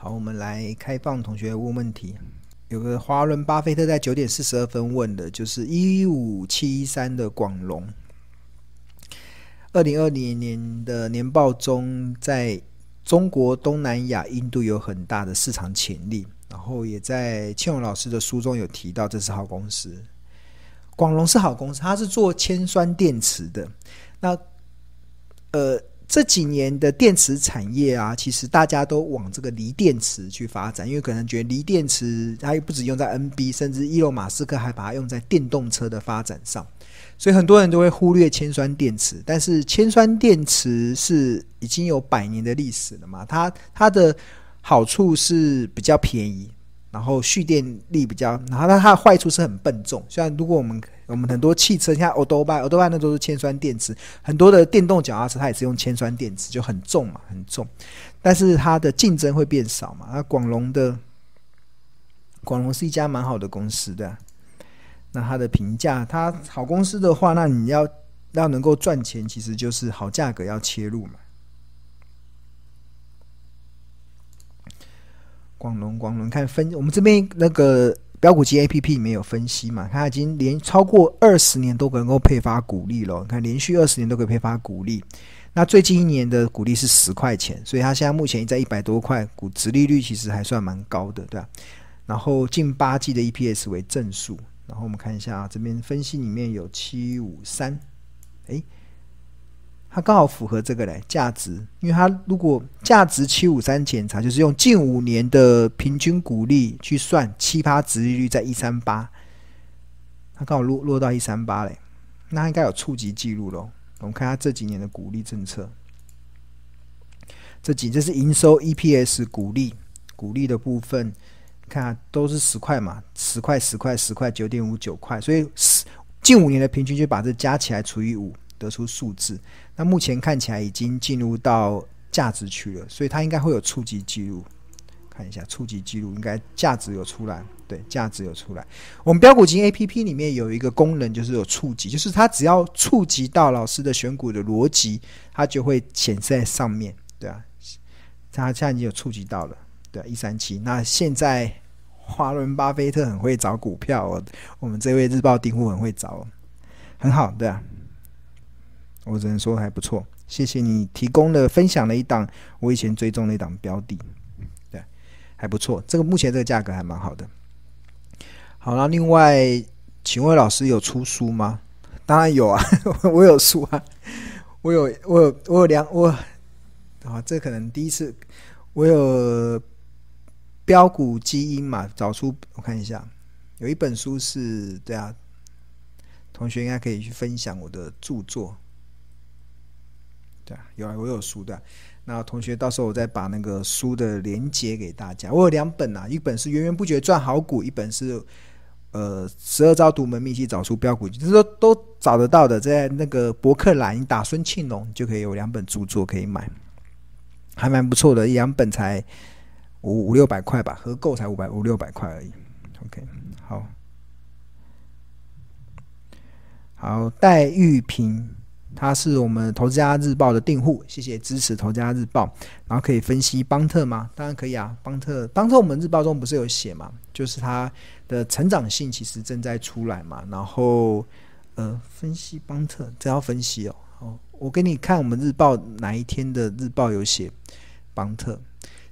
好，我们来开放同学问问题。有个华伦巴菲特在九点四十二分问的，就是一五七一三的广隆，二零二零年的年报中，在中国、东南亚、印度有很大的市场潜力。然后也在庆荣老师的书中有提到，这是好公司。广隆是好公司，它是做铅酸电池的。那呃。这几年的电池产业啊，其实大家都往这个锂电池去发展，因为可能觉得锂电池它又不止用在 NB，甚至伊隆马斯克还把它用在电动车的发展上，所以很多人都会忽略铅酸电池。但是铅酸电池是已经有百年的历史了嘛，它它的好处是比较便宜。然后蓄电力比较，然后它它的坏处是很笨重。像如果我们我们很多汽车，像欧兜拜，欧兜拜那都是铅酸电池，很多的电动脚踏车它也是用铅酸电池，就很重嘛，很重。但是它的竞争会变少嘛。那广隆的广隆是一家蛮好的公司的，那它的评价，它好公司的话，那你要要能够赚钱，其实就是好价格要切入嘛。广隆，广隆，看分我们这边那个标股机 A P P 里面有分析嘛？它已经连超过二十年都能够配发股利了。你看连续二十年都可以配发股利，那最近一年的股利是十块钱，所以它现在目前在一百多块股，值利率其实还算蛮高的，对吧？然后近八季的 E P S 为正数，然后我们看一下啊，这边分析里面有七五三，哎。它刚好符合这个嘞价值，因为它如果价值七五三检查，就是用近五年的平均股利去算，七趴值利率在一三八，它刚好落落到一三八嘞，那应该有触及记录喽。我们看它这几年的股利政策，这几这是营收 EPS 股利股利的部分，看都是十块嘛，十块十块十块九点五九块，所以十近五年的平均就把这加起来除以五。得出数字，那目前看起来已经进入到价值区了，所以它应该会有触及记录。看一下触及记录，应该价值有出来，对，价值有出来。我们标股金 A P P 里面有一个功能，就是有触及，就是它只要触及到老师的选股的逻辑，它就会显示在上面，对啊，它现在已经有触及到了，对，一三七。那现在华伦巴菲特很会找股票哦，我们这位日报订户很会找，很好，对啊。我只能说还不错，谢谢你提供了分享了一档我以前追踪的一档标的，对，还不错，这个目前这个价格还蛮好的。好了，另外，请问老师有出书吗？当然有啊，我有书啊，我有我有我有两我啊，这可能第一次我有标股基因嘛，找出我看一下，有一本书是对啊，同学应该可以去分享我的著作。对，有啊，我有书的。那同学，到时候我再把那个书的连接给大家。我有两本啊，一本是源源不绝赚好股，一本是呃十二招独门秘籍找出标股，就是说都找得到的，在那个博客栏，你打孙庆龙就可以有两本著作可以买，还蛮不错的，一两本才五五六百块吧，合购才五百五六百块而已。OK，好，好，戴玉平。他是我们《投资家日报》的订户，谢谢支持《投资家日报》。然后可以分析邦特吗？当然可以啊，邦特，邦特我们日报中不是有写嘛？就是它的成长性其实正在出来嘛。然后呃，分析邦特，这要分析哦。哦，我给你看我们日报哪一天的日报有写邦特。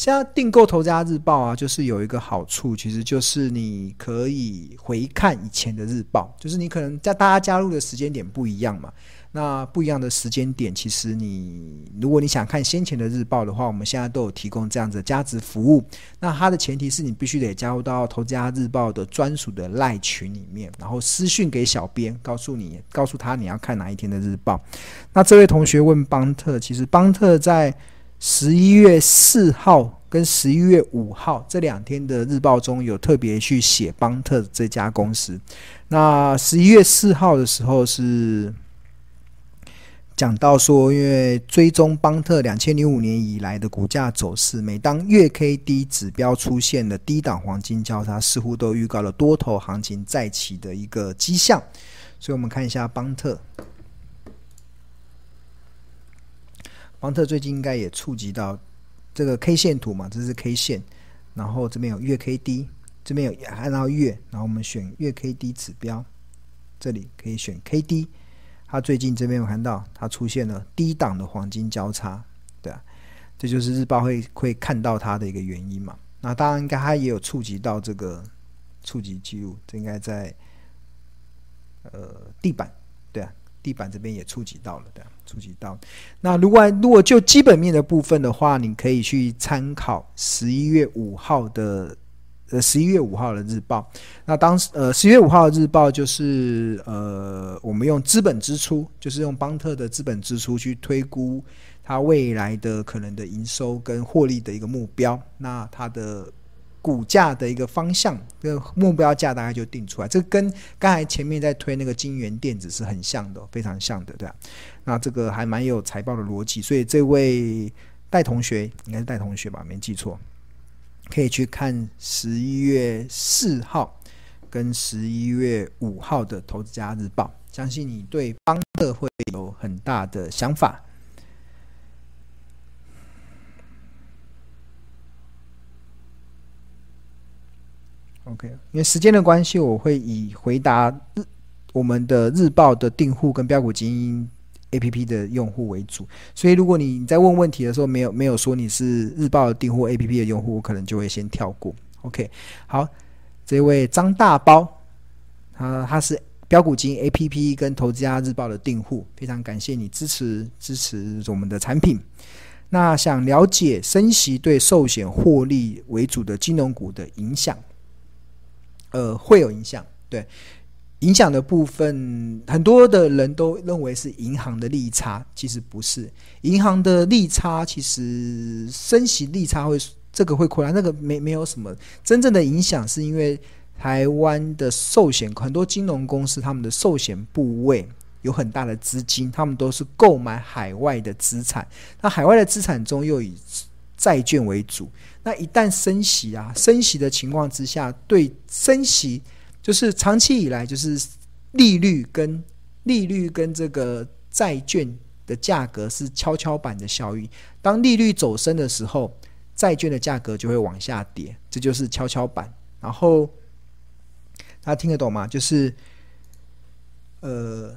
现在订购《投资家日报》啊，就是有一个好处，其实就是你可以回看以前的日报，就是你可能在大家加入的时间点不一样嘛。那不一样的时间点，其实你如果你想看先前的日报的话，我们现在都有提供这样子的加值服务。那它的前提是你必须得加入到《投资家日报》的专属的赖群里面，然后私讯给小编，告诉你，告诉他你要看哪一天的日报。那这位同学问邦特，其实邦特在十一月四号跟十一月五号这两天的日报中有特别去写邦特这家公司。那十一月四号的时候是。讲到说，因为追踪邦特两千零五年以来的股价走势，每当月 K D 指标出现了低档黄金交叉，似乎都预告了多头行情再起的一个迹象。所以，我们看一下邦特，邦特最近应该也触及到这个 K 线图嘛，这是 K 线，然后这边有月 K D，这边有按照月，然后我们选月 K D 指标，这里可以选 K D，它最近这边有看到它出现了低档的黄金交叉，对啊，这就是日报会会看到它的一个原因嘛。那当然应该它也有触及到这个触及记录，这应该在呃地板，对啊。地板这边也触及到了的，触及到。那如果如果就基本面的部分的话，你可以去参考十一月五号的呃十一月五号的日报。那当时呃十一月五号的日报就是呃我们用资本支出，就是用邦特的资本支出去推估它未来的可能的营收跟获利的一个目标。那它的。股价的一个方向，这个目标价大概就定出来。这跟刚才前面在推那个金元电子是很像的，非常像的，对吧？那这个还蛮有财报的逻辑，所以这位戴同学应该是戴同学吧，没记错，可以去看十一月四号跟十一月五号的《投资家日报》，相信你对邦特会有很大的想法。OK，因为时间的关系，我会以回答日我们的日报的订户跟标股精英 APP 的用户为主。所以，如果你在问问题的时候没有没有说你是日报订户 APP 的用户，我可能就会先跳过。OK，好，这位张大包，他他是标股精英 APP 跟投资家日报的订户，非常感谢你支持支持我们的产品。那想了解升息对寿险获利为主的金融股的影响？呃，会有影响，对，影响的部分，很多的人都认为是银行的利差，其实不是，银行的利差其实升息利差会这个会扩大，那个没没有什么。真正的影响，是因为台湾的寿险很多金融公司他们的寿险部位有很大的资金，他们都是购买海外的资产，那海外的资产中又以债券为主。那一旦升息啊，升息的情况之下，对升息就是长期以来就是利率跟利率跟这个债券的价格是跷跷板的效应。当利率走升的时候，债券的价格就会往下跌，这就是跷跷板。然后大家听得懂吗？就是呃，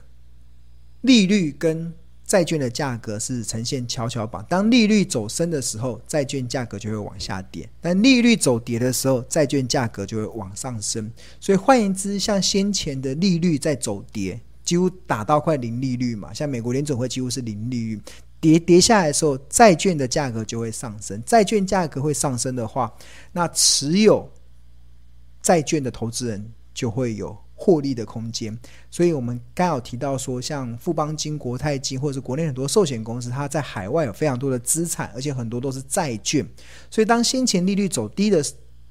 利率跟债券的价格是呈现跷跷板，当利率走升的时候，债券价格就会往下跌；但利率走跌的时候，债券价格就会往上升。所以换言之，像先前的利率在走跌，几乎打到快零利率嘛，像美国联总会几乎是零利率，跌跌下来的时候，债券的价格就会上升。债券价格会上升的话，那持有债券的投资人就会有。获利的空间，所以我们刚有提到说，像富邦金、国泰金，或者是国内很多寿险公司，它在海外有非常多的资产，而且很多都是债券。所以当先前利率走低的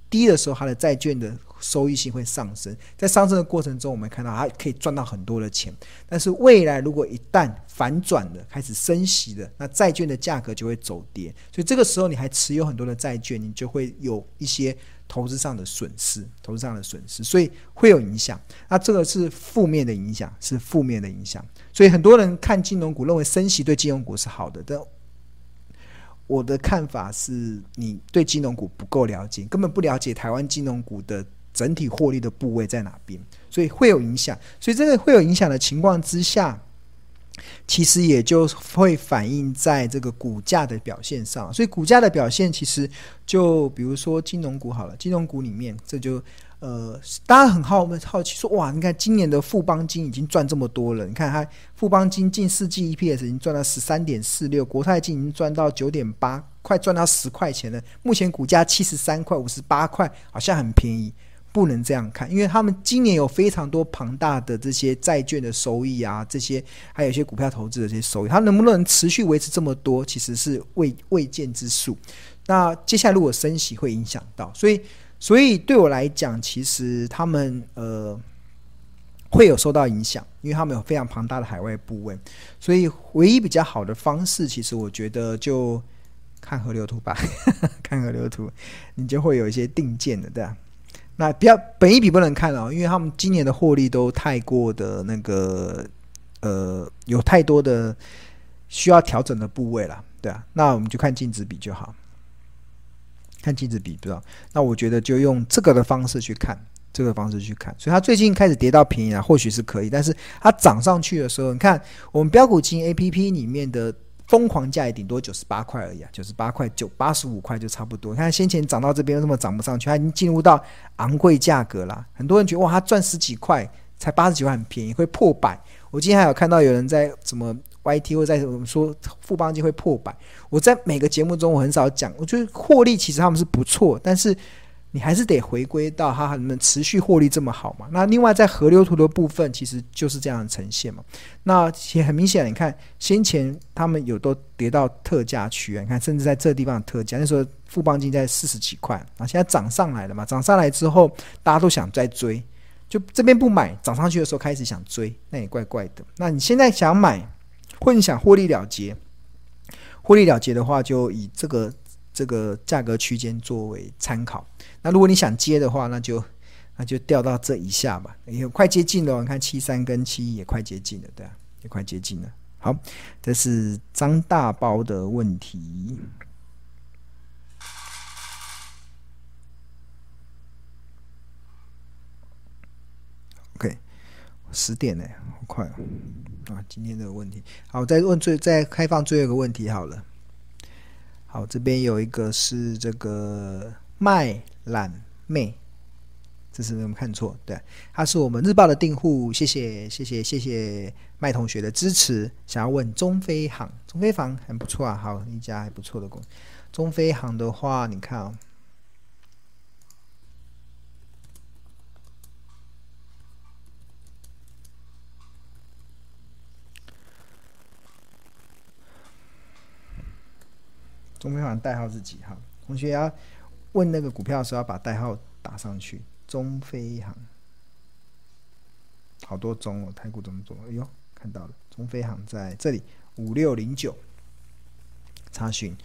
低的时候，它的债券的收益性会上升。在上升的过程中，我们看到它可以赚到很多的钱。但是未来如果一旦反转了，开始升息了，那债券的价格就会走跌。所以这个时候你还持有很多的债券，你就会有一些。投资上的损失，投资上的损失，所以会有影响。那这个是负面的影响，是负面的影响。所以很多人看金融股，认为升息对金融股是好的。但我的看法是，你对金融股不够了解，根本不了解台湾金融股的整体获利的部位在哪边，所以会有影响。所以这个会有影响的情况之下。其实也就会反映在这个股价的表现上，所以股价的表现其实就比如说金融股好了，金融股里面这就呃，大家很好好奇说，哇，你看今年的富邦金已经赚这么多了，你看它富邦金近四季 EPS 已经赚到十三点四六，国泰金已经赚到九点八，快赚到十块钱了，目前股价七十三块、五十八块，好像很便宜。不能这样看，因为他们今年有非常多庞大的这些债券的收益啊，这些还有一些股票投资的这些收益，它能不能持续维持这么多，其实是未未见之数。那接下来如果升息会影响到，所以所以对我来讲，其实他们呃会有受到影响，因为他们有非常庞大的海外部位，所以唯一比较好的方式，其实我觉得就看河流图吧，看河流图，你就会有一些定见的，对吧？那比较本益比不能看哦，因为他们今年的获利都太过的那个，呃，有太多的需要调整的部位了，对啊。那我们就看净值比就好。看净值比，不知道。那我觉得就用这个的方式去看，这个方式去看。所以它最近开始跌到便宜了，或许是可以。但是它涨上去的时候，你看我们标股金 A P P 里面的疯狂价也顶多九十八块而已啊，九十八块九八十五块就差不多。你看先前涨到这边，为什么涨不上去，它已经进入到昂贵价格了。很多人觉得哇，它赚十几块，才八十几块很便宜，会破百。我今天还有看到有人在什么 YT 或在我们说富邦金会破百。我在每个节目中我很少讲，我觉得获利其实他们是不错，但是你还是得回归到它能不能持续获利这么好嘛？那另外在河流图的部分，其实就是这样呈现嘛。那其实很明显，你看先前他们有都跌到特价区啊，你看甚至在这地方特价，那时候富邦金在四十几块啊，现在涨上来了嘛，涨上来之后大家都想再追。就这边不买，涨上去的时候开始想追，那也怪怪的。那你现在想买，或你想获利了结，获利了结的话，就以这个这个价格区间作为参考。那如果你想接的话，那就那就掉到这一下吧，也快接近了。你看七三跟七一也快接近了，对啊，也快接近了。好，这是张大包的问题。OK，十点呢，好快哦！啊，今天这个问题，好，再问最再开放最后一个问题好了。好，这边有一个是这个麦懒妹，这是没有看错，对，他是我们日报的订户，谢谢谢谢谢谢麦同学的支持。想要问中飞航，中飞航很不错啊，好一家还不错的公司。中飞航的话，你看啊、哦。中飞航代号是几号？同学要问那个股票的时候，要把代号打上去。中飞航，好多中哦，太古怎么做？哎呦，看到了，中飞航在这里五六零九，查询。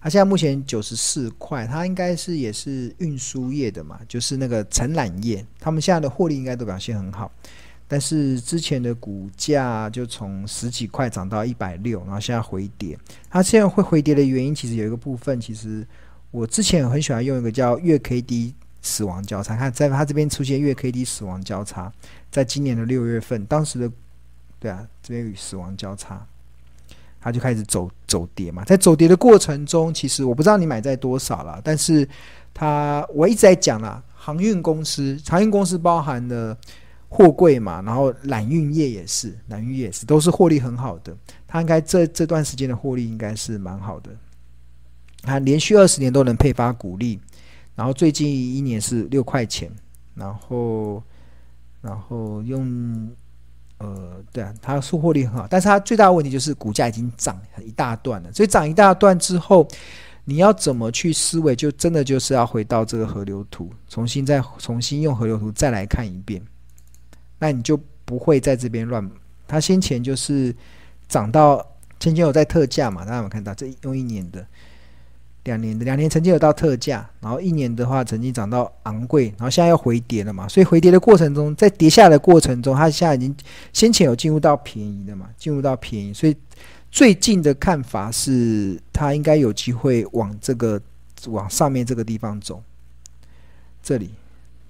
它现在目前九十四块，它应该是也是运输业的嘛，就是那个承揽业，他们现在的获利应该都表现很好。但是之前的股价就从十几块涨到一百六，然后现在回跌。它现在会回跌的原因，其实有一个部分，其实我之前很喜欢用一个叫月 K D 死亡交叉，看在它这边出现月 K D 死亡交叉，在今年的六月份，当时的对啊，这边有死亡交叉，它就开始走走跌嘛。在走跌的过程中，其实我不知道你买在多少了，但是它我一直在讲啦，航运公司，航运公司包含了。货柜嘛，然后揽运业也是，揽运业也是，都是获利很好的。它应该这这段时间的获利应该是蛮好的。它连续二十年都能配发股利，然后最近一年是六块钱，然后然后用呃，对啊，它是获利很好，但是它最大的问题就是股价已经涨一大段了。所以涨一大段之后，你要怎么去思维，就真的就是要回到这个河流图，重新再重新用河流图再来看一遍。那你就不会在这边乱。它先前就是涨到，先前有在特价嘛，大家有没有看到？这用一年的、两年的、两年曾经有到特价，然后一年的话曾经涨到昂贵，然后现在又回跌了嘛。所以回跌的过程中，在跌下的过程中，它现在已经先前有进入到便宜的嘛，进入到便宜。所以最近的看法是，它应该有机会往这个往上面这个地方走，这里。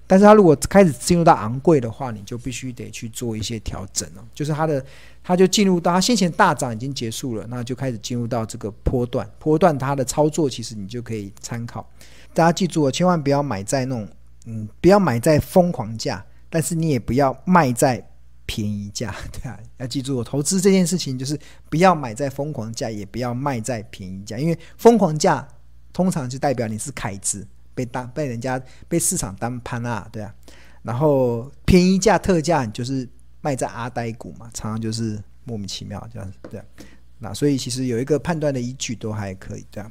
但是它如果开始进入到昂贵的话，你就必须得去做一些调整了。就是它的，它就进入到它先前大涨已经结束了，那就开始进入到这个波段。波段它的操作其实你就可以参考。大家记住了，千万不要买在那种，嗯，不要买在疯狂价，但是你也不要卖在便宜价，对啊，要记住，投资这件事情就是不要买在疯狂价，也不要卖在便宜价，因为疯狂价通常就代表你是凯子。被当被人家被市场当潘啊，对啊，然后便宜价特价，你就是卖在阿呆股嘛，常常就是莫名其妙这样子，对啊，那所以其实有一个判断的依据都还可以，对啊。